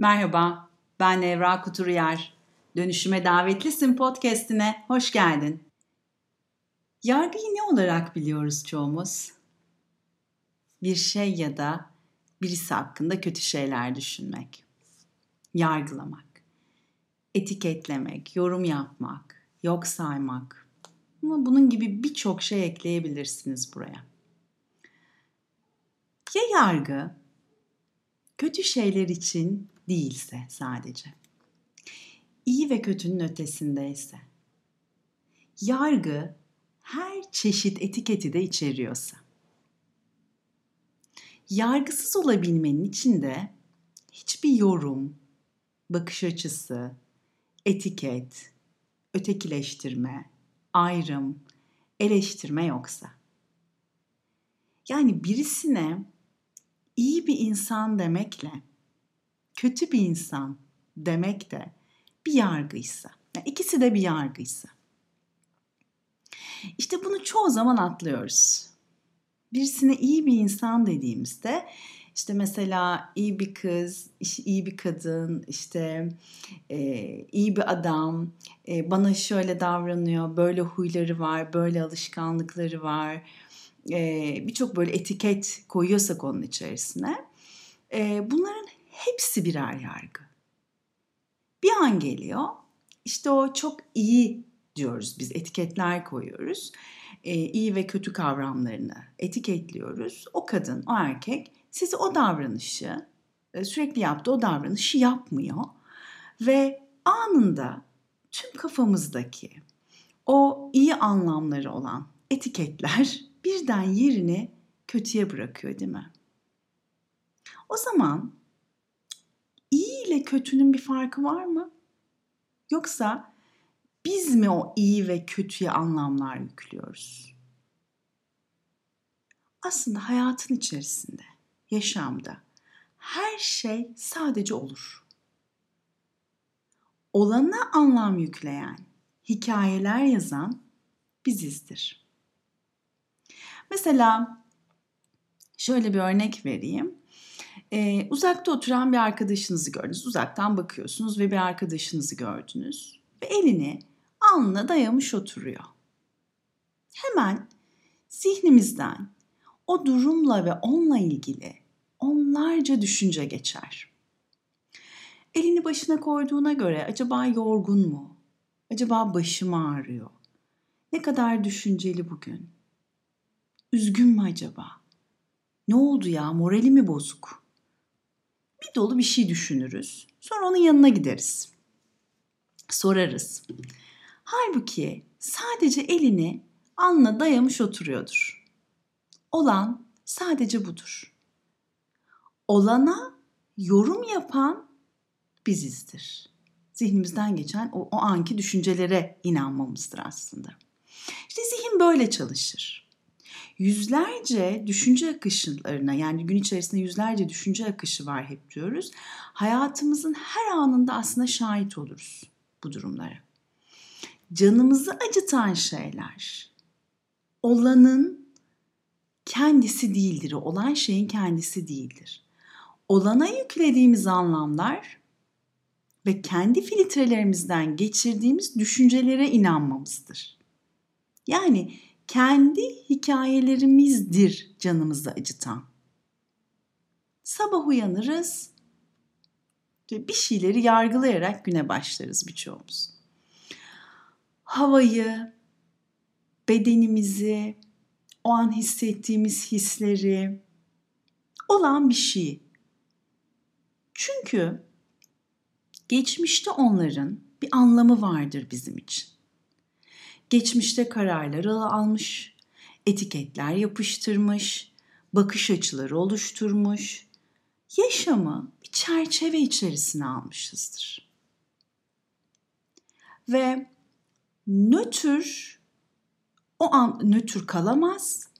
Merhaba, ben Evra Kuturuyer. Dönüşüme Davetlisin podcastine hoş geldin. Yargıyı ne olarak biliyoruz çoğumuz? Bir şey ya da birisi hakkında kötü şeyler düşünmek, yargılamak, etiketlemek, yorum yapmak, yok saymak. Ama bunun gibi birçok şey ekleyebilirsiniz buraya. Ya yargı kötü şeyler için değilse sadece. İyi ve kötünün ötesindeyse. Yargı her çeşit etiketi de içeriyorsa. Yargısız olabilmenin içinde hiçbir yorum, bakış açısı, etiket, ötekileştirme, ayrım, eleştirme yoksa. Yani birisine iyi bir insan demekle kötü bir insan demek de bir yargıysa. Yani ikisi de bir yargıysa. İşte bunu çoğu zaman atlıyoruz. Birisine iyi bir insan dediğimizde işte mesela iyi bir kız, iyi bir kadın, işte e, iyi bir adam, e, bana şöyle davranıyor, böyle huyları var, böyle alışkanlıkları var. E, Birçok böyle etiket koyuyorsak onun içerisine, e, bunların hepsi birer yargı. Bir an geliyor, işte o çok iyi diyoruz biz, etiketler koyuyoruz. E, iyi ve kötü kavramlarını etiketliyoruz. O kadın, o erkek sizi o davranışı, e, sürekli yaptığı o davranışı yapmıyor. Ve anında tüm kafamızdaki o iyi anlamları olan etiketler birden yerini kötüye bırakıyor değil mi? O zaman ile kötünün bir farkı var mı? Yoksa biz mi o iyi ve kötüye anlamlar yüklüyoruz? Aslında hayatın içerisinde, yaşamda her şey sadece olur. Olana anlam yükleyen, hikayeler yazan bizizdir. Mesela şöyle bir örnek vereyim. Ee, uzakta oturan bir arkadaşınızı gördünüz. Uzaktan bakıyorsunuz ve bir arkadaşınızı gördünüz. Ve elini alnına dayamış oturuyor. Hemen zihnimizden o durumla ve onunla ilgili onlarca düşünce geçer. Elini başına koyduğuna göre acaba yorgun mu? Acaba başım ağrıyor? Ne kadar düşünceli bugün? Üzgün mü acaba? Ne oldu ya? Morali mi bozuk? Bir dolu bir şey düşünürüz. Sonra onun yanına gideriz. Sorarız. Halbuki sadece elini alnına dayamış oturuyordur. Olan sadece budur. Olana yorum yapan bizizdir. Zihnimizden geçen o, o anki düşüncelere inanmamızdır aslında. İşte zihin böyle çalışır yüzlerce düşünce akışlarına yani gün içerisinde yüzlerce düşünce akışı var hep diyoruz. Hayatımızın her anında aslında şahit oluruz bu durumlara. Canımızı acıtan şeyler olanın kendisi değildir. Olan şeyin kendisi değildir. Olana yüklediğimiz anlamlar ve kendi filtrelerimizden geçirdiğimiz düşüncelere inanmamızdır. Yani kendi hikayelerimizdir canımızı acıtan. Sabah uyanırız ve bir şeyleri yargılayarak güne başlarız birçoğumuz. Havayı, bedenimizi, o an hissettiğimiz hisleri, olan bir şeyi. Çünkü geçmişte onların bir anlamı vardır bizim için geçmişte kararları almış, etiketler yapıştırmış, bakış açıları oluşturmuş, yaşamı bir çerçeve içerisine almışızdır. Ve nötr o an nötr kalamaz.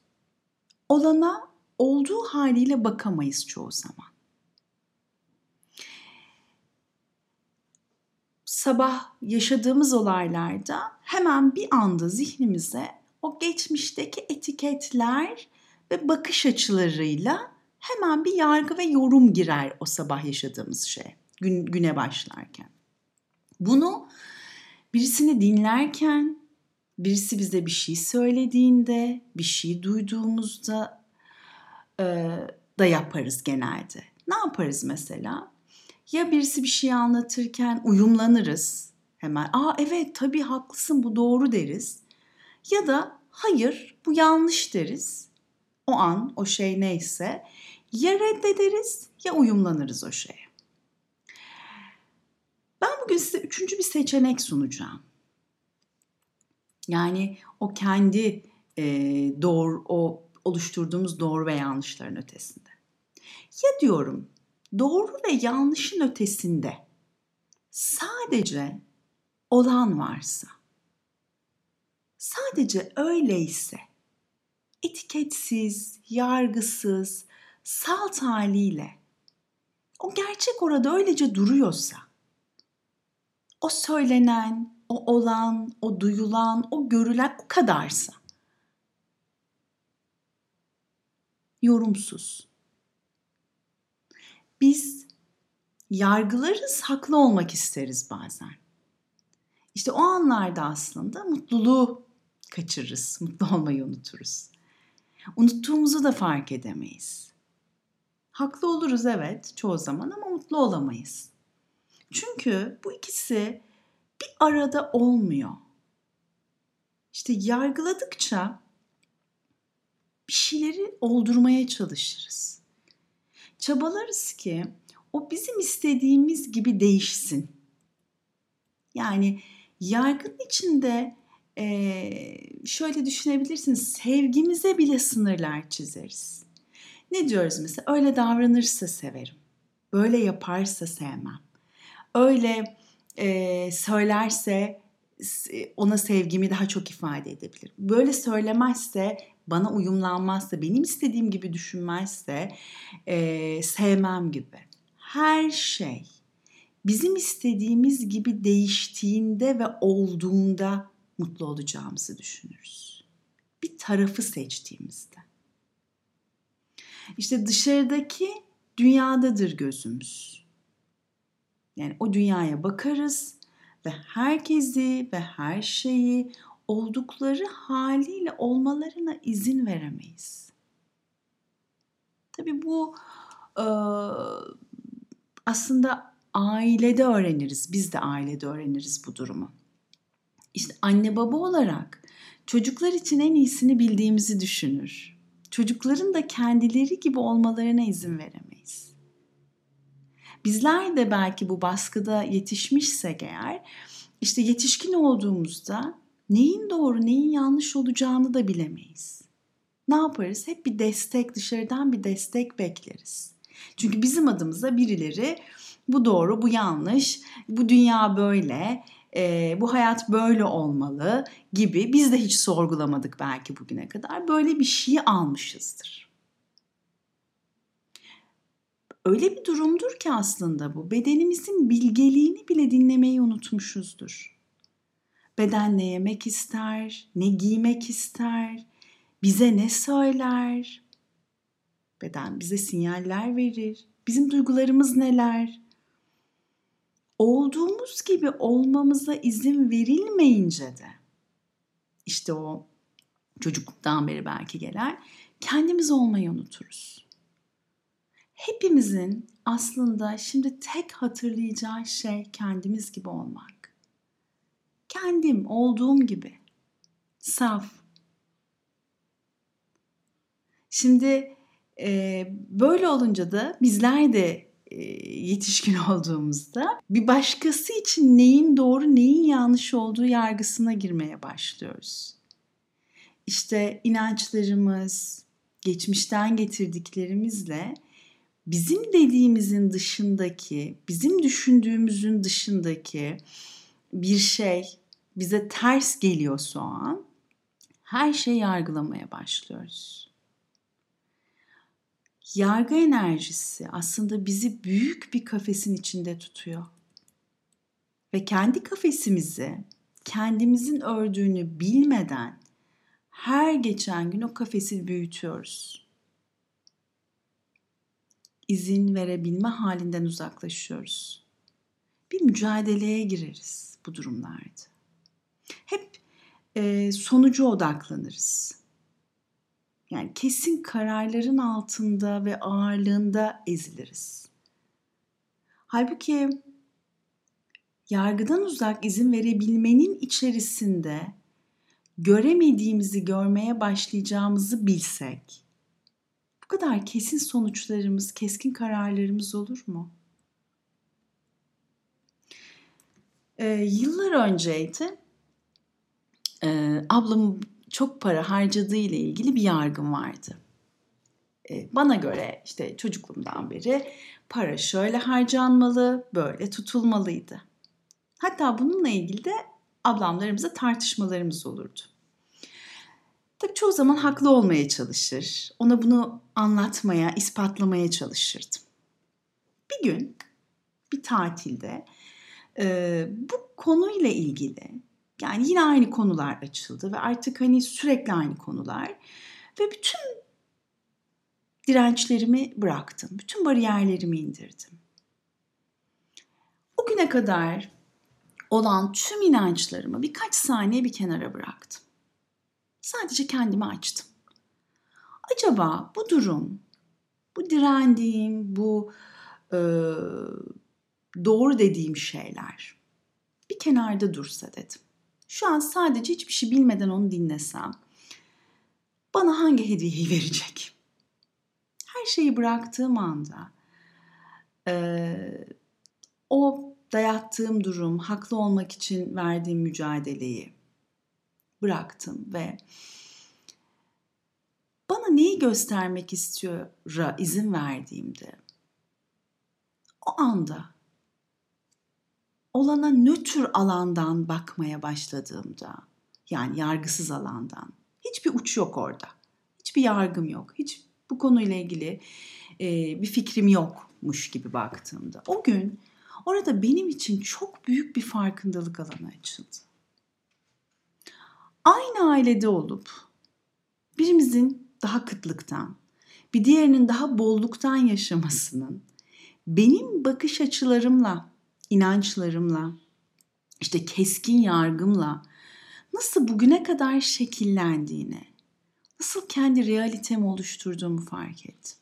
Olana olduğu haliyle bakamayız çoğu zaman. Sabah yaşadığımız olaylarda hemen bir anda zihnimize o geçmişteki etiketler ve bakış açılarıyla hemen bir yargı ve yorum girer o sabah yaşadığımız şey. gün, güne başlarken. Bunu birisini dinlerken, birisi bize bir şey söylediğinde, bir şey duyduğumuzda e, da yaparız genelde. Ne yaparız mesela? Ya birisi bir şey anlatırken uyumlanırız hemen. Aa evet tabii haklısın bu doğru deriz. Ya da hayır bu yanlış deriz. O an o şey neyse ya reddederiz ya uyumlanırız o şeye. Ben bugün size üçüncü bir seçenek sunacağım. Yani o kendi e, doğru, o oluşturduğumuz doğru ve yanlışların ötesinde. Ya diyorum doğru ve yanlışın ötesinde sadece olan varsa, sadece öyleyse, etiketsiz, yargısız, salt haliyle, o gerçek orada öylece duruyorsa, o söylenen, o olan, o duyulan, o görülen o kadarsa, yorumsuz. Biz yargılarız, haklı olmak isteriz bazen. İşte o anlarda aslında mutluluğu kaçırırız, mutlu olmayı unuturuz. Unuttuğumuzu da fark edemeyiz. Haklı oluruz evet çoğu zaman ama mutlu olamayız. Çünkü bu ikisi bir arada olmuyor. İşte yargıladıkça bir şeyleri oldurmaya çalışırız. Çabalarız ki o bizim istediğimiz gibi değişsin. Yani yargının içinde e, şöyle düşünebilirsiniz sevgimize bile sınırlar çizeriz. Ne diyoruz mesela öyle davranırsa severim. Böyle yaparsa sevmem. Öyle e, söylerse ona sevgimi daha çok ifade edebilirim. Böyle söylemezse, bana uyumlanmazsa, benim istediğim gibi düşünmezse e, sevmem gibi. Her şey bizim istediğimiz gibi değiştiğinde ve olduğunda mutlu olacağımızı düşünürüz. Bir tarafı seçtiğimizde. İşte dışarıdaki dünyadadır gözümüz. Yani o dünyaya bakarız ve herkesi ve her şeyi oldukları haliyle olmalarına izin veremeyiz. Tabii bu e, aslında ailede öğreniriz. Biz de ailede öğreniriz bu durumu. İşte anne baba olarak çocuklar için en iyisini bildiğimizi düşünür. Çocukların da kendileri gibi olmalarına izin veremeyiz. Bizler de belki bu baskıda yetişmişsek eğer işte yetişkin olduğumuzda neyin doğru neyin yanlış olacağını da bilemeyiz. Ne yaparız? Hep bir destek dışarıdan bir destek bekleriz. Çünkü bizim adımıza birileri bu doğru, bu yanlış, bu dünya böyle, e, bu hayat böyle olmalı gibi biz de hiç sorgulamadık belki bugüne kadar. Böyle bir şeyi almışızdır. Öyle bir durumdur ki aslında bu bedenimizin bilgeliğini bile dinlemeyi unutmuşuzdur. Beden ne yemek ister, ne giymek ister, bize ne söyler? Beden bize sinyaller verir. Bizim duygularımız neler? olduğumuz gibi olmamıza izin verilmeyince de işte o çocukluktan beri belki gelen kendimiz olmayı unuturuz. Hepimizin aslında şimdi tek hatırlayacağı şey kendimiz gibi olmak. Kendim olduğum gibi. Saf. Şimdi e, böyle olunca da bizler de e, yetişkin olduğumuzda bir başkası için neyin doğru neyin yanlış olduğu yargısına girmeye başlıyoruz. İşte inançlarımız, geçmişten getirdiklerimizle bizim dediğimizin dışındaki, bizim düşündüğümüzün dışındaki bir şey bize ters geliyorsa o an her şeyi yargılamaya başlıyoruz yargı enerjisi aslında bizi büyük bir kafesin içinde tutuyor. Ve kendi kafesimizi kendimizin ördüğünü bilmeden her geçen gün o kafesi büyütüyoruz. İzin verebilme halinden uzaklaşıyoruz. bir mücadeleye gireriz bu durumlarda. Hep e, sonucu odaklanırız. Yani kesin kararların altında ve ağırlığında eziliriz. Halbuki yargıdan uzak izin verebilmenin içerisinde göremediğimizi görmeye başlayacağımızı bilsek bu kadar kesin sonuçlarımız, keskin kararlarımız olur mu? Ee, yıllar önceydi. Ee, ablamın çok para harcadığı ile ilgili bir yargım vardı. Ee, bana göre işte çocukluğumdan beri para şöyle harcanmalı, böyle tutulmalıydı. Hatta bununla ilgili de ablamlarımızla tartışmalarımız olurdu. Tabii çoğu zaman haklı olmaya çalışır. Ona bunu anlatmaya, ispatlamaya çalışırdım. Bir gün bir tatilde e, bu konuyla ilgili yani yine aynı konular açıldı ve artık hani sürekli aynı konular ve bütün dirençlerimi bıraktım. Bütün bariyerlerimi indirdim. O güne kadar olan tüm inançlarımı birkaç saniye bir kenara bıraktım. Sadece kendimi açtım. Acaba bu durum, bu direndiğim, bu e, doğru dediğim şeyler bir kenarda dursa dedim. Şu an sadece hiçbir şey bilmeden onu dinlesem bana hangi hediyeyi verecek? Her şeyi bıraktığım anda e, o dayattığım durum, haklı olmak için verdiğim mücadeleyi bıraktım ve bana neyi göstermek istiyor izin verdiğimde o anda olana nötr alandan bakmaya başladığımda yani yargısız alandan hiçbir uç yok orada. Hiçbir yargım yok. Hiç bu konuyla ilgili e, bir fikrim yokmuş gibi baktığımda o gün orada benim için çok büyük bir farkındalık alanı açıldı. Aynı ailede olup birimizin daha kıtlıktan, bir diğerinin daha bolluktan yaşamasının benim bakış açılarımla, inançlarımla, işte keskin yargımla nasıl bugüne kadar şekillendiğini, nasıl kendi realitemi oluşturduğumu fark ettim.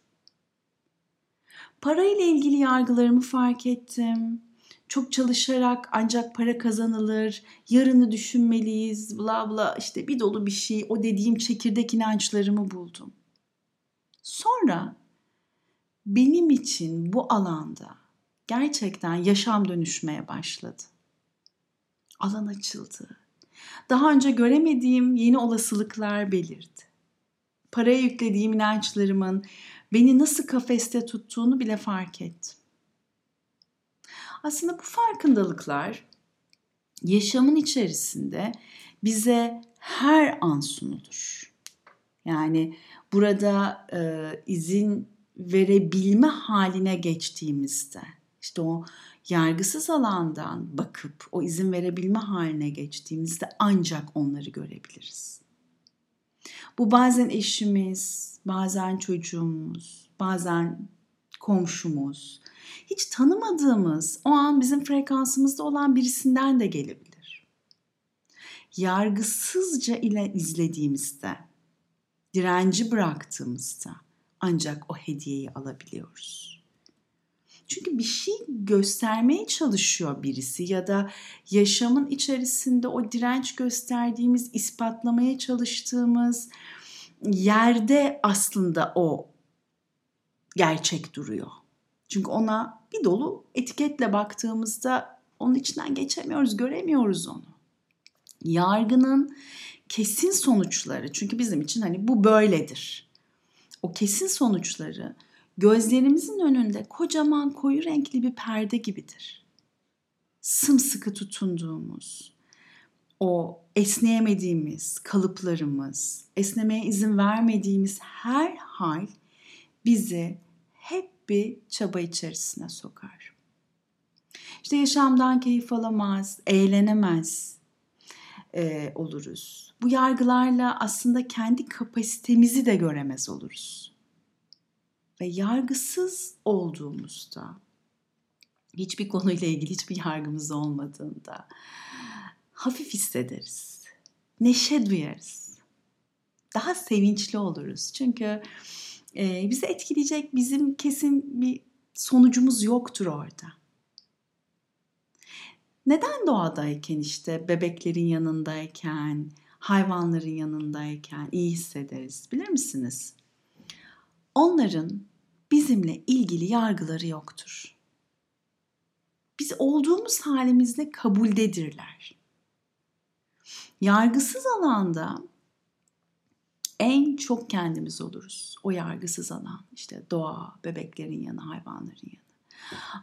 Parayla ilgili yargılarımı fark ettim. Çok çalışarak ancak para kazanılır, yarını düşünmeliyiz, bla bla işte bir dolu bir şey, o dediğim çekirdek inançlarımı buldum. Sonra benim için bu alanda gerçekten yaşam dönüşmeye başladı. Alan açıldı. Daha önce göremediğim yeni olasılıklar belirdi. Paraya yüklediğim inançlarımın beni nasıl kafeste tuttuğunu bile fark ettim. Aslında bu farkındalıklar yaşamın içerisinde bize her an sunulur. Yani burada e, izin verebilme haline geçtiğimizde işte o yargısız alandan bakıp o izin verebilme haline geçtiğimizde ancak onları görebiliriz. Bu bazen eşimiz, bazen çocuğumuz, bazen komşumuz, hiç tanımadığımız, o an bizim frekansımızda olan birisinden de gelebilir. Yargısızca ile izlediğimizde, direnci bıraktığımızda ancak o hediyeyi alabiliyoruz. Çünkü bir şey göstermeye çalışıyor birisi ya da yaşamın içerisinde o direnç gösterdiğimiz, ispatlamaya çalıştığımız yerde aslında o gerçek duruyor. Çünkü ona bir dolu etiketle baktığımızda onun içinden geçemiyoruz, göremiyoruz onu. Yargının kesin sonuçları çünkü bizim için hani bu böyledir. O kesin sonuçları gözlerimizin önünde kocaman koyu renkli bir perde gibidir. Sımsıkı tutunduğumuz, o esneyemediğimiz kalıplarımız, esnemeye izin vermediğimiz her hal bizi hep bir çaba içerisine sokar. İşte yaşamdan keyif alamaz, eğlenemez e, oluruz. Bu yargılarla aslında kendi kapasitemizi de göremez oluruz. Ve yargısız olduğumuzda, hiçbir konuyla ilgili hiçbir yargımız olmadığında hafif hissederiz. Neşe duyarız. Daha sevinçli oluruz. Çünkü e, bizi etkileyecek bizim kesin bir sonucumuz yoktur orada. Neden doğadayken işte bebeklerin yanındayken, hayvanların yanındayken iyi hissederiz bilir misiniz? Onların bizimle ilgili yargıları yoktur. Biz olduğumuz halimizle kabuldedirler. Yargısız alanda en çok kendimiz oluruz. O yargısız alan işte doğa, bebeklerin yanı, hayvanların yanı.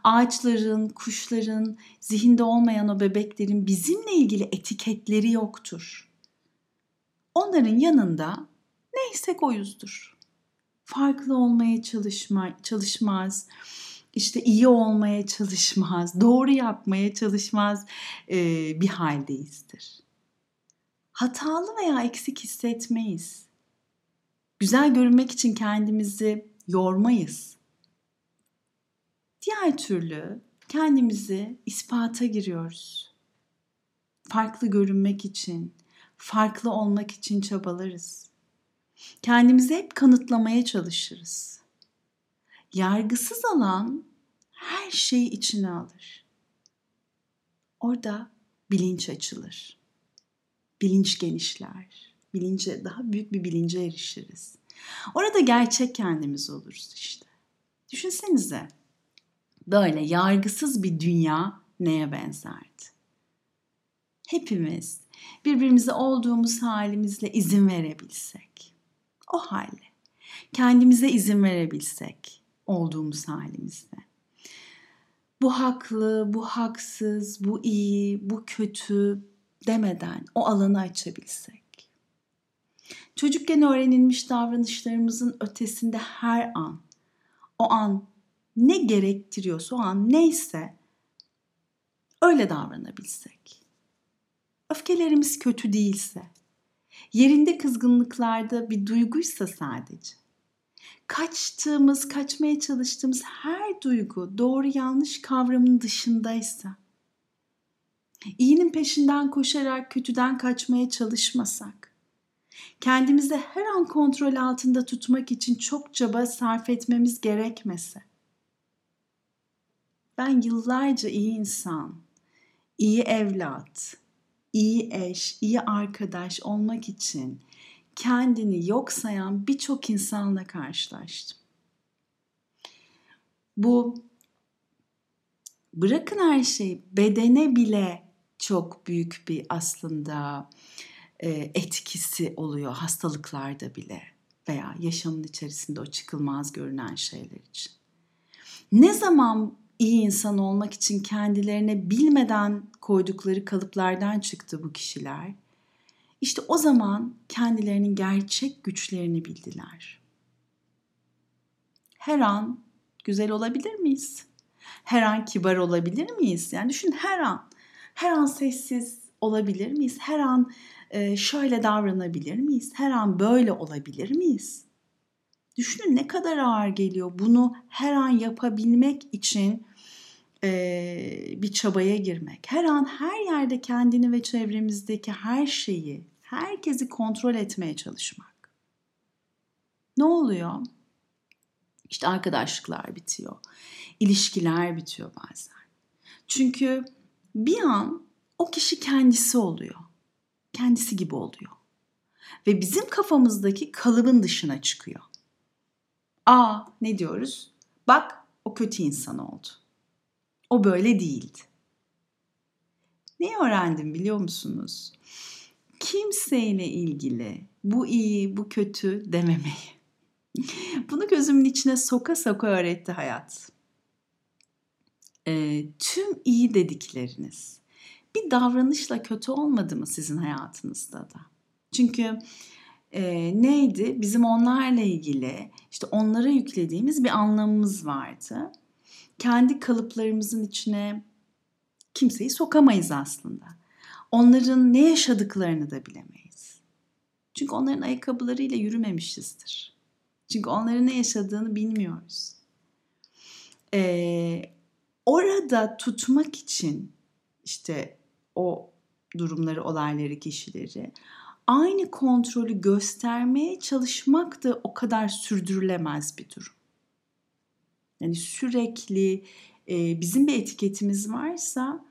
Ağaçların, kuşların, zihinde olmayan o bebeklerin bizimle ilgili etiketleri yoktur. Onların yanında neysek oyuzdur. Farklı olmaya çalışma, çalışmaz, işte iyi olmaya çalışmaz, doğru yapmaya çalışmaz e, bir haldeyizdir. Hatalı veya eksik hissetmeyiz. Güzel görünmek için kendimizi yormayız. Diğer türlü kendimizi ispata giriyoruz. Farklı görünmek için, farklı olmak için çabalarız. Kendimizi hep kanıtlamaya çalışırız. Yargısız alan her şeyi içine alır. Orada bilinç açılır. Bilinç genişler. Bilince, daha büyük bir bilince erişiriz. Orada gerçek kendimiz oluruz işte. Düşünsenize böyle yargısız bir dünya neye benzerdi? Hepimiz birbirimize olduğumuz halimizle izin verebilsek, o halde kendimize izin verebilsek olduğumuz halimizde. Bu haklı, bu haksız, bu iyi, bu kötü demeden o alanı açabilsek. Çocukken öğrenilmiş davranışlarımızın ötesinde her an, o an ne gerektiriyorsa o an neyse öyle davranabilsek. Öfkelerimiz kötü değilse, yerinde kızgınlıklarda bir duyguysa sadece, kaçtığımız, kaçmaya çalıştığımız her duygu doğru yanlış kavramın dışındaysa, iyinin peşinden koşarak kötüden kaçmaya çalışmasak, kendimizi her an kontrol altında tutmak için çok çaba sarf etmemiz gerekmese, ben yıllarca iyi insan, iyi evlat, iyi eş, iyi arkadaş olmak için kendini yok sayan birçok insanla karşılaştım. Bu bırakın her şeyi bedene bile çok büyük bir aslında e, etkisi oluyor hastalıklarda bile veya yaşamın içerisinde o çıkılmaz görünen şeyler için. Ne zaman iyi insan olmak için kendilerine bilmeden koydukları kalıplardan çıktı bu kişiler. İşte o zaman kendilerinin gerçek güçlerini bildiler. Her an güzel olabilir miyiz? Her an kibar olabilir miyiz? Yani düşün her an. Her an sessiz olabilir miyiz? Her an şöyle davranabilir miyiz? Her an böyle olabilir miyiz? Düşünün ne kadar ağır geliyor. Bunu her an yapabilmek için e, bir çabaya girmek. Her an her yerde kendini ve çevremizdeki her şeyi, herkesi kontrol etmeye çalışmak. Ne oluyor? İşte arkadaşlıklar bitiyor. ilişkiler bitiyor bazen. Çünkü bir an o kişi kendisi oluyor. Kendisi gibi oluyor. Ve bizim kafamızdaki kalıbın dışına çıkıyor. Aa ne diyoruz? Bak o kötü insan oldu. O böyle değildi. Ne öğrendim biliyor musunuz? Kimseyle ilgili bu iyi, bu kötü dememeyi. Bunu gözümün içine soka soka öğretti hayat. E, tüm iyi dedikleriniz bir davranışla kötü olmadı mı sizin hayatınızda da? Çünkü e, neydi? Bizim onlarla ilgili işte onlara yüklediğimiz bir anlamımız vardı. Kendi kalıplarımızın içine kimseyi sokamayız aslında. Onların ne yaşadıklarını da bilemeyiz. Çünkü onların ayakkabılarıyla yürümemişizdir. Çünkü onların ne yaşadığını bilmiyoruz. Ee, orada tutmak için işte o durumları, olayları, kişileri aynı kontrolü göstermeye çalışmak da o kadar sürdürülemez bir durum. Yani sürekli e, bizim bir etiketimiz varsa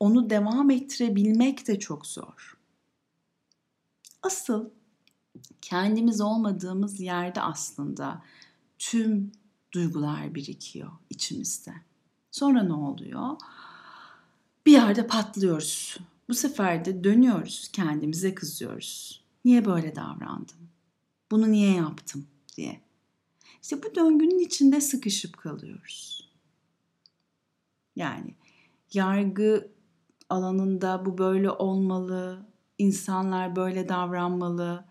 onu devam ettirebilmek de çok zor. Asıl kendimiz olmadığımız yerde aslında tüm duygular birikiyor içimizde. Sonra ne oluyor? Bir yerde patlıyoruz. Bu sefer de dönüyoruz, kendimize kızıyoruz. Niye böyle davrandım? Bunu niye yaptım diye. İşte bu döngünün içinde sıkışıp kalıyoruz. Yani yargı alanında bu böyle olmalı, insanlar böyle davranmalı,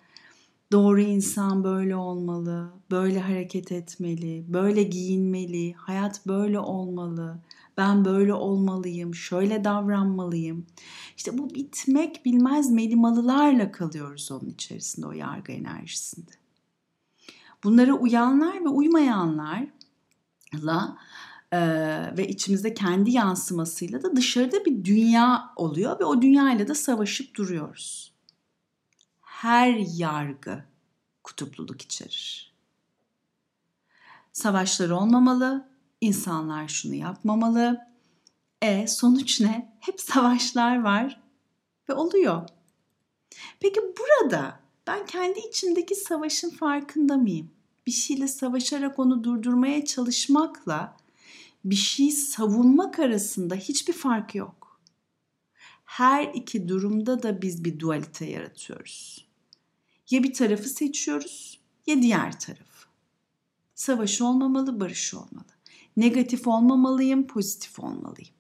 doğru insan böyle olmalı, böyle hareket etmeli, böyle giyinmeli, hayat böyle olmalı, ben böyle olmalıyım, şöyle davranmalıyım. İşte bu bitmek bilmez melimalılarla kalıyoruz onun içerisinde, o yargı enerjisinde. Bunlara uyanlar ve uymayanlarla e, ve içimizde kendi yansımasıyla da dışarıda bir dünya oluyor ve o dünyayla da savaşıp duruyoruz. Her yargı kutupluluk içerir. Savaşlar olmamalı, insanlar şunu yapmamalı. E sonuç ne? Hep savaşlar var ve oluyor. Peki burada ben kendi içimdeki savaşın farkında mıyım? Bir şeyle savaşarak onu durdurmaya çalışmakla bir şey savunmak arasında hiçbir fark yok. Her iki durumda da biz bir dualite yaratıyoruz. Ya bir tarafı seçiyoruz ya diğer tarafı. Savaş olmamalı, barış olmalı. Negatif olmamalıyım, pozitif olmalıyım.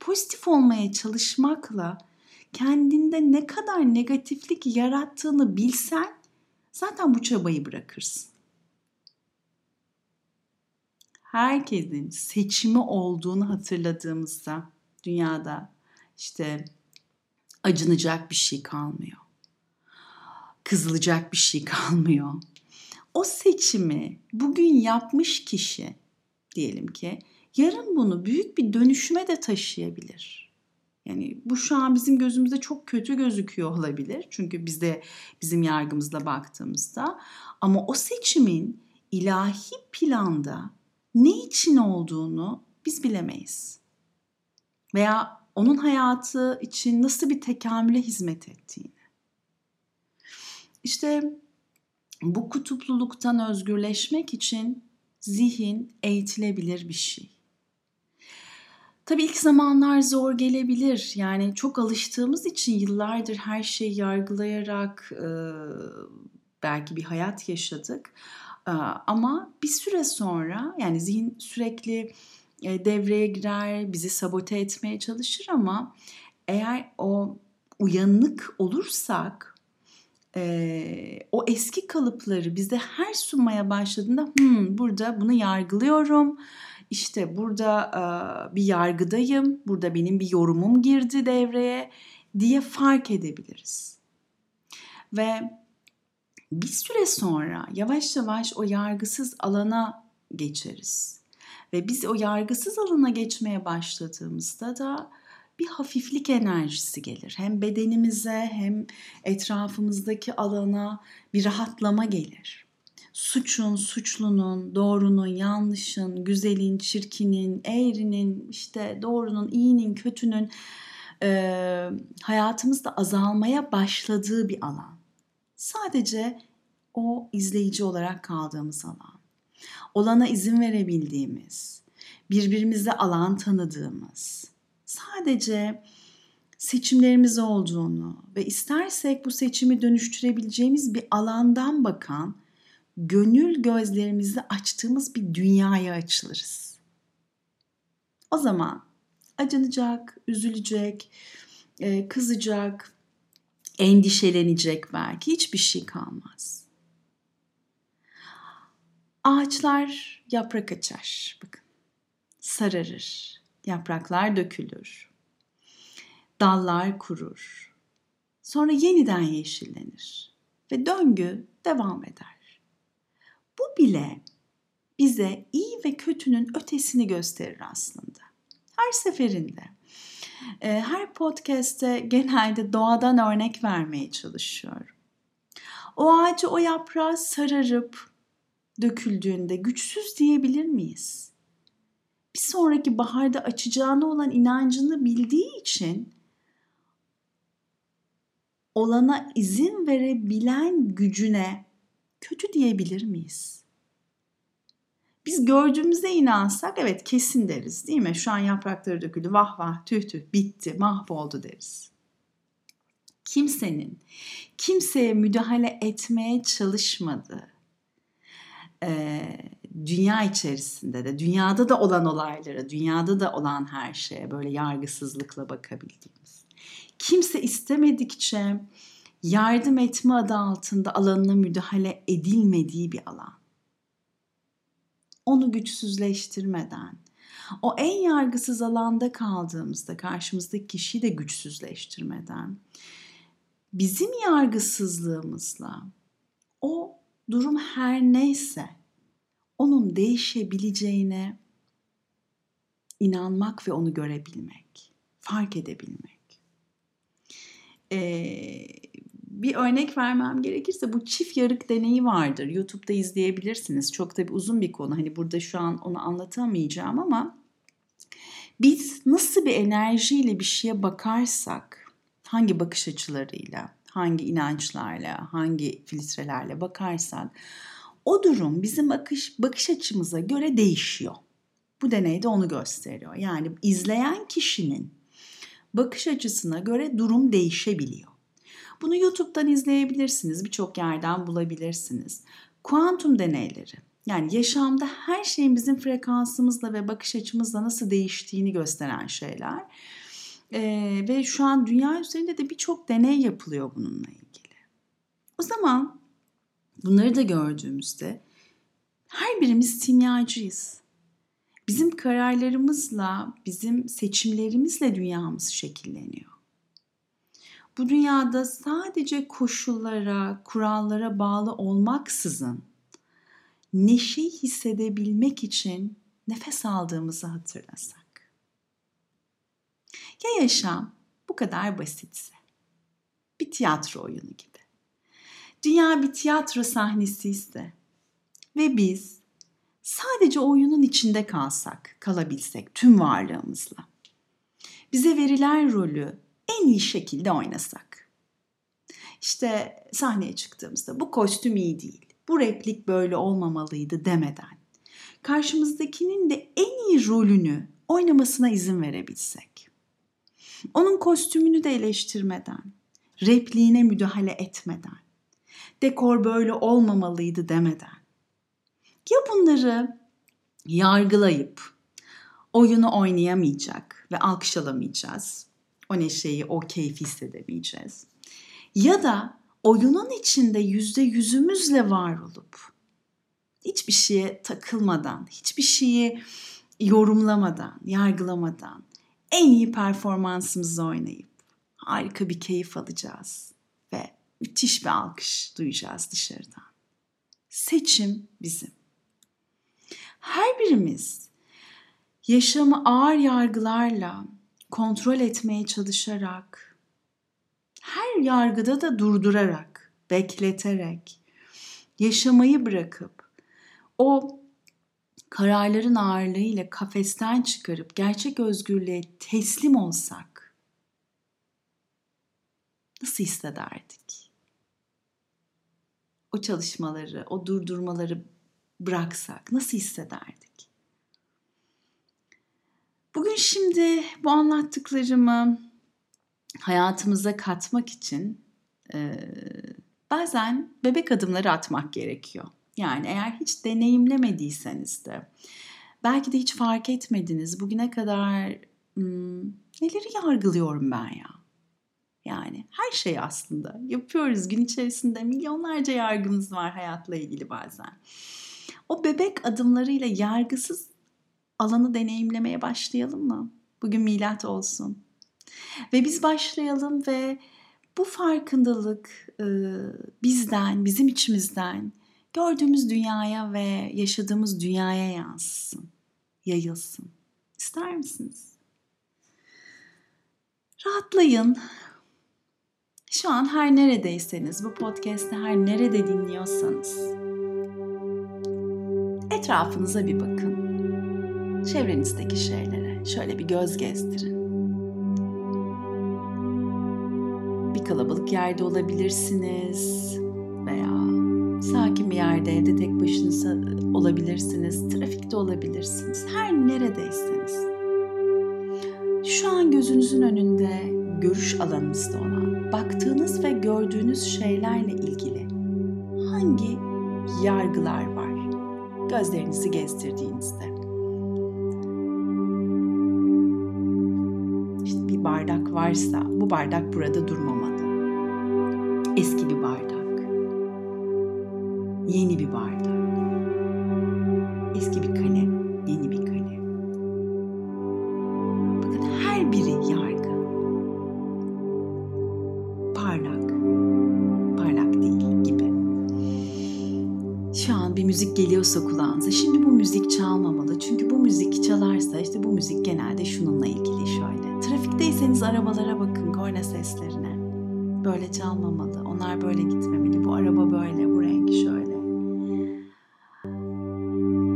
Pozitif olmaya çalışmakla kendinde ne kadar negatiflik yarattığını bilsen zaten bu çabayı bırakırsın. Herkesin seçimi olduğunu hatırladığımızda dünyada işte acınacak bir şey kalmıyor. Kızılacak bir şey kalmıyor. O seçimi bugün yapmış kişi diyelim ki yarın bunu büyük bir dönüşüme de taşıyabilir. Yani bu şu an bizim gözümüzde çok kötü gözüküyor olabilir. Çünkü bizde bizim yargımızla baktığımızda ama o seçimin ilahi planda ne için olduğunu biz bilemeyiz. Veya onun hayatı için nasıl bir tekamüle hizmet ettiğini. İşte bu kutupluluktan özgürleşmek için zihin eğitilebilir bir şey. Tabii ilk zamanlar zor gelebilir. Yani çok alıştığımız için yıllardır her şeyi yargılayarak e, belki bir hayat yaşadık. E, ama bir süre sonra yani zihin sürekli e, devreye girer, bizi sabote etmeye çalışır ama eğer o uyanık olursak e, o eski kalıpları bize her sunmaya başladığında hmm, burada bunu yargılıyorum. İşte burada e, bir yargıdayım, burada benim bir yorumum girdi devreye diye fark edebiliriz. Ve bir süre sonra yavaş yavaş o yargısız alana geçeriz. Ve biz o yargısız alana geçmeye başladığımızda da bir hafiflik enerjisi gelir. Hem bedenimize hem etrafımızdaki alana bir rahatlama gelir. Suçun, suçlunun, doğrunun, yanlışın, güzelin, çirkinin, eğrinin, işte doğrunun, iyinin, kötünün e, hayatımızda azalmaya başladığı bir alan. Sadece o izleyici olarak kaldığımız alan. Olana izin verebildiğimiz, birbirimize alan tanıdığımız, sadece seçimlerimiz olduğunu ve istersek bu seçimi dönüştürebileceğimiz bir alandan bakan, gönül gözlerimizi açtığımız bir dünyaya açılırız. O zaman acınacak, üzülecek, e, kızacak, endişelenecek belki hiçbir şey kalmaz. Ağaçlar yaprak açar. Bakın. Sararır yapraklar dökülür. Dallar kurur. Sonra yeniden yeşillenir ve döngü devam eder. Bu bile bize iyi ve kötünün ötesini gösterir aslında. Her seferinde. E, her podcast'te genelde doğadan örnek vermeye çalışıyorum. O ağacı o yaprağı sararıp döküldüğünde güçsüz diyebilir miyiz? Bir sonraki baharda açacağına olan inancını bildiği için olana izin verebilen gücüne kötü diyebilir miyiz? Biz gördüğümüze inansak evet kesin deriz değil mi? Şu an yaprakları döküldü vah vah tüh tüh bitti mahvoldu deriz. Kimsenin kimseye müdahale etmeye çalışmadığı e, dünya içerisinde de dünyada da olan olaylara, dünyada da olan her şeye böyle yargısızlıkla bakabildiğimiz. Kimse istemedikçe yardım etme adı altında alanına müdahale edilmediği bir alan. Onu güçsüzleştirmeden, o en yargısız alanda kaldığımızda karşımızdaki kişiyi de güçsüzleştirmeden bizim yargısızlığımızla o durum her neyse onun değişebileceğine inanmak ve onu görebilmek, fark edebilmek. Ee, bir örnek vermem gerekirse bu çift yarık deneyi vardır. YouTube'da izleyebilirsiniz. Çok tabii uzun bir konu. Hani burada şu an onu anlatamayacağım ama biz nasıl bir enerjiyle bir şeye bakarsak, hangi bakış açılarıyla, hangi inançlarla, hangi filtrelerle bakarsak o durum bizim bakış bakış açımıza göre değişiyor. Bu deney de onu gösteriyor. Yani izleyen kişinin bakış açısına göre durum değişebiliyor. Bunu YouTube'dan izleyebilirsiniz, birçok yerden bulabilirsiniz. Kuantum deneyleri yani yaşamda her şeyin bizim frekansımızla ve bakış açımızla nasıl değiştiğini gösteren şeyler. Ee, ve şu an dünya üzerinde de birçok deney yapılıyor bununla ilgili. O zaman bunları da gördüğümüzde her birimiz simyacıyız. Bizim kararlarımızla, bizim seçimlerimizle dünyamız şekilleniyor. Bu dünyada sadece koşullara, kurallara bağlı olmaksızın neşeyi hissedebilmek için nefes aldığımızı hatırlasak. Ya yaşam bu kadar basitse? Bir tiyatro oyunu gibi. Dünya bir tiyatro sahnesi ise ve biz sadece oyunun içinde kalsak, kalabilsek tüm varlığımızla. Bize verilen rolü en iyi şekilde oynasak. İşte sahneye çıktığımızda bu kostüm iyi değil, bu replik böyle olmamalıydı demeden karşımızdakinin de en iyi rolünü oynamasına izin verebilsek. Onun kostümünü de eleştirmeden, repliğine müdahale etmeden, dekor böyle olmamalıydı demeden. Ya bunları yargılayıp oyunu oynayamayacak ve alkış alamayacağız. O neşeyi, o keyfi hissedemeyeceğiz. Ya da oyunun içinde yüzde yüzümüzle var olup hiçbir şeye takılmadan, hiçbir şeyi yorumlamadan, yargılamadan en iyi performansımızı oynayıp harika bir keyif alacağız müthiş bir alkış duyacağız dışarıdan. Seçim bizim. Her birimiz yaşamı ağır yargılarla kontrol etmeye çalışarak, her yargıda da durdurarak, bekleterek, yaşamayı bırakıp o kararların ağırlığıyla kafesten çıkarıp gerçek özgürlüğe teslim olsak nasıl hissederdik? O çalışmaları, o durdurmaları bıraksak nasıl hissederdik? Bugün şimdi bu anlattıklarımı hayatımıza katmak için e, bazen bebek adımları atmak gerekiyor. Yani eğer hiç deneyimlemediyseniz de belki de hiç fark etmediniz bugüne kadar hmm, neleri yargılıyorum ben ya? Yani her şey aslında yapıyoruz gün içerisinde milyonlarca yargımız var hayatla ilgili bazen. O bebek adımlarıyla yargısız alanı deneyimlemeye başlayalım mı? Bugün milat olsun. Ve biz başlayalım ve bu farkındalık e, bizden, bizim içimizden gördüğümüz dünyaya ve yaşadığımız dünyaya yansısın, yayılsın. İster misiniz? Rahatlayın. Şu an her neredeyseniz, bu podcast'i her nerede dinliyorsanız etrafınıza bir bakın. Çevrenizdeki şeylere şöyle bir göz gezdirin. Bir kalabalık yerde olabilirsiniz veya sakin bir yerde evde tek başınıza olabilirsiniz, trafikte olabilirsiniz. Her neredeyseniz. Şu an gözünüzün önünde görüş alanınızda olan, baktığınız ve gördüğünüz şeylerle ilgili hangi yargılar var? Gözlerinizi gezdirdiğinizde. İşte bir bardak varsa bu bardak burada durmamalı. Eski bir bardak. Yeni bir bardak. Eski bir kalem, müzik geliyorsa kulağınıza, şimdi bu müzik çalmamalı. Çünkü bu müzik çalarsa işte bu müzik genelde şununla ilgili şöyle. Trafikteyseniz arabalara bakın, korna seslerine. Böyle çalmamalı, onlar böyle gitmemeli. Bu araba böyle, bu renk şöyle.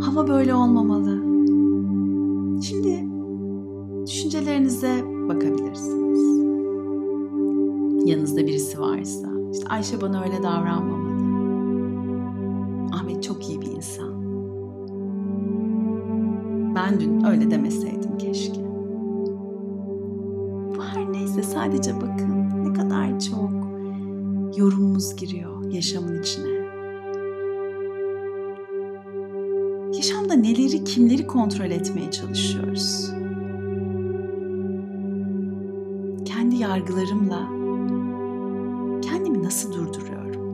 Hava böyle olmamalı. Şimdi düşüncelerinize bakabilirsiniz. Yanınızda birisi varsa, işte Ayşe bana öyle davranmamalı. Kontrol etmeye çalışıyoruz? Kendi yargılarımla kendimi nasıl durduruyorum?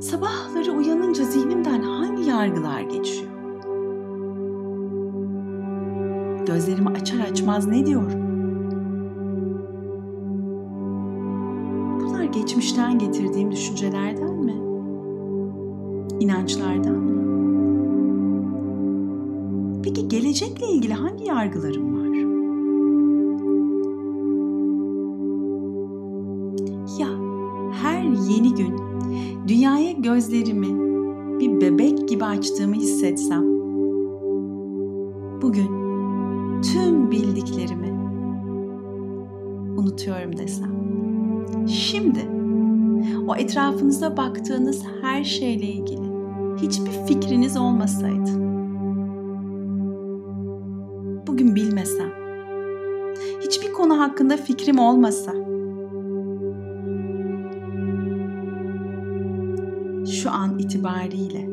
Sabahları uyanınca zihnimden hangi yargılar geçiyor? Gözlerimi açar açmaz ne diyorum? Geçmişten getirdiğim düşüncelerden mi? İnançlardan mı? Peki gelecekle ilgili hangi yargılarım var? Ya her yeni gün dünyaya gözlerimi bir bebek gibi açtığımı hissetsem, bugün tüm bildiklerimi unutuyorum desem, şimdi o etrafınıza baktığınız her şeyle ilgili hiçbir fikriniz olmasaydı, bugün bilmesem, hiçbir konu hakkında fikrim olmasa, şu an itibariyle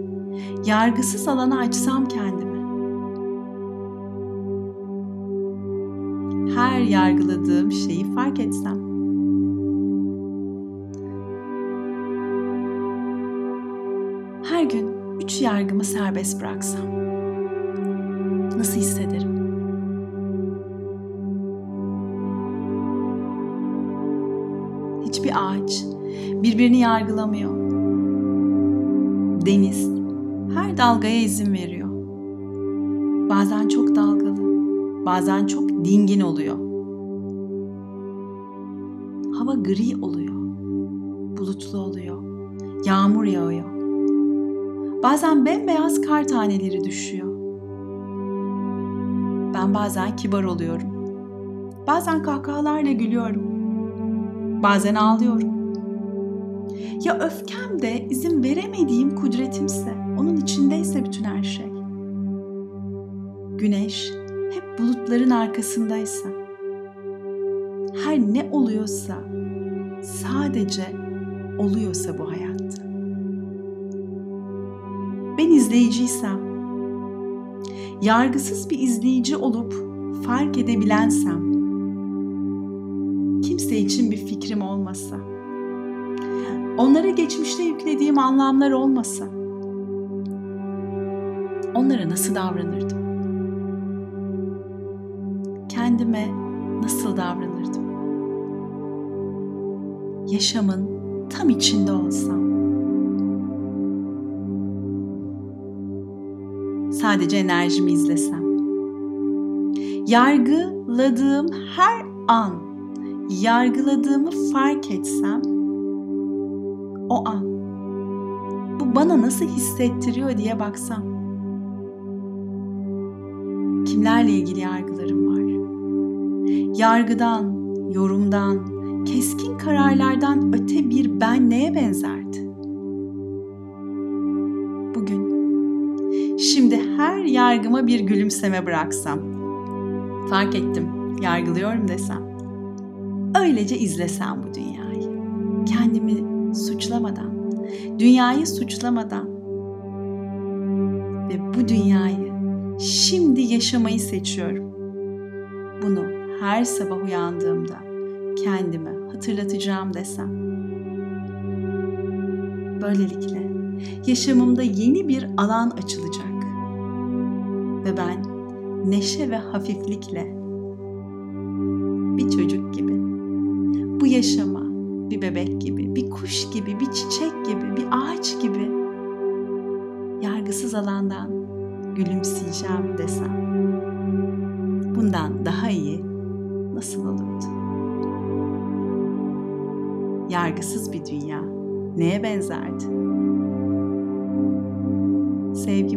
yargısız alana açsam kendimi. Her yargıladığım şeyi fark etsem. Üç yargımı serbest bıraksam. Nasıl hissederim? Hiçbir ağaç birbirini yargılamıyor deniz her dalgaya izin veriyor. Bazen çok dalgalı, bazen çok dingin oluyor. Hava gri oluyor, bulutlu oluyor, yağmur yağıyor. Bazen bembeyaz kar taneleri düşüyor. Ben bazen kibar oluyorum. Bazen kahkahalarla gülüyorum. Bazen ağlıyorum. Ya öfkem de izin veremediğim kudretimse, onun içindeyse bütün her şey. Güneş hep bulutların arkasındaysa, her ne oluyorsa sadece oluyorsa bu hayatta. İzleyiciysem, yargısız bir izleyici olup fark edebilensem, kimse için bir fikrim olmasa, onlara geçmişte yüklediğim anlamlar olmasa, onlara nasıl davranırdım? Kendime nasıl davranırdım? Yaşamın tam içinde olsam. Sadece enerjimi izlesem. Yargıladığım her an yargıladığımı fark etsem o an bu bana nasıl hissettiriyor diye baksam. Kimlerle ilgili yargılarım var? Yargıdan, yorumdan, keskin kararlardan öte bir ben neye benzerdi? Yargıma bir gülümseme bıraksam, fark ettim, yargılıyorum desem, öylece izlesem bu dünyayı, kendimi suçlamadan, dünyayı suçlamadan. Ve bu dünyayı şimdi yaşamayı seçiyorum. Bunu her sabah uyandığımda kendime hatırlatacağım desem. Böylelikle yaşamımda yeni bir alan açılacak ve ben neşe ve hafiflikle bir çocuk gibi bu yaşama bir bebek gibi, bir kuş gibi, bir çiçek gibi, bir ağaç gibi yargısız alandan gülümseyeceğim desem. Bundan daha iyi nasıl olurdu? Yargısız bir dünya neye benzerdi? Sevgimle.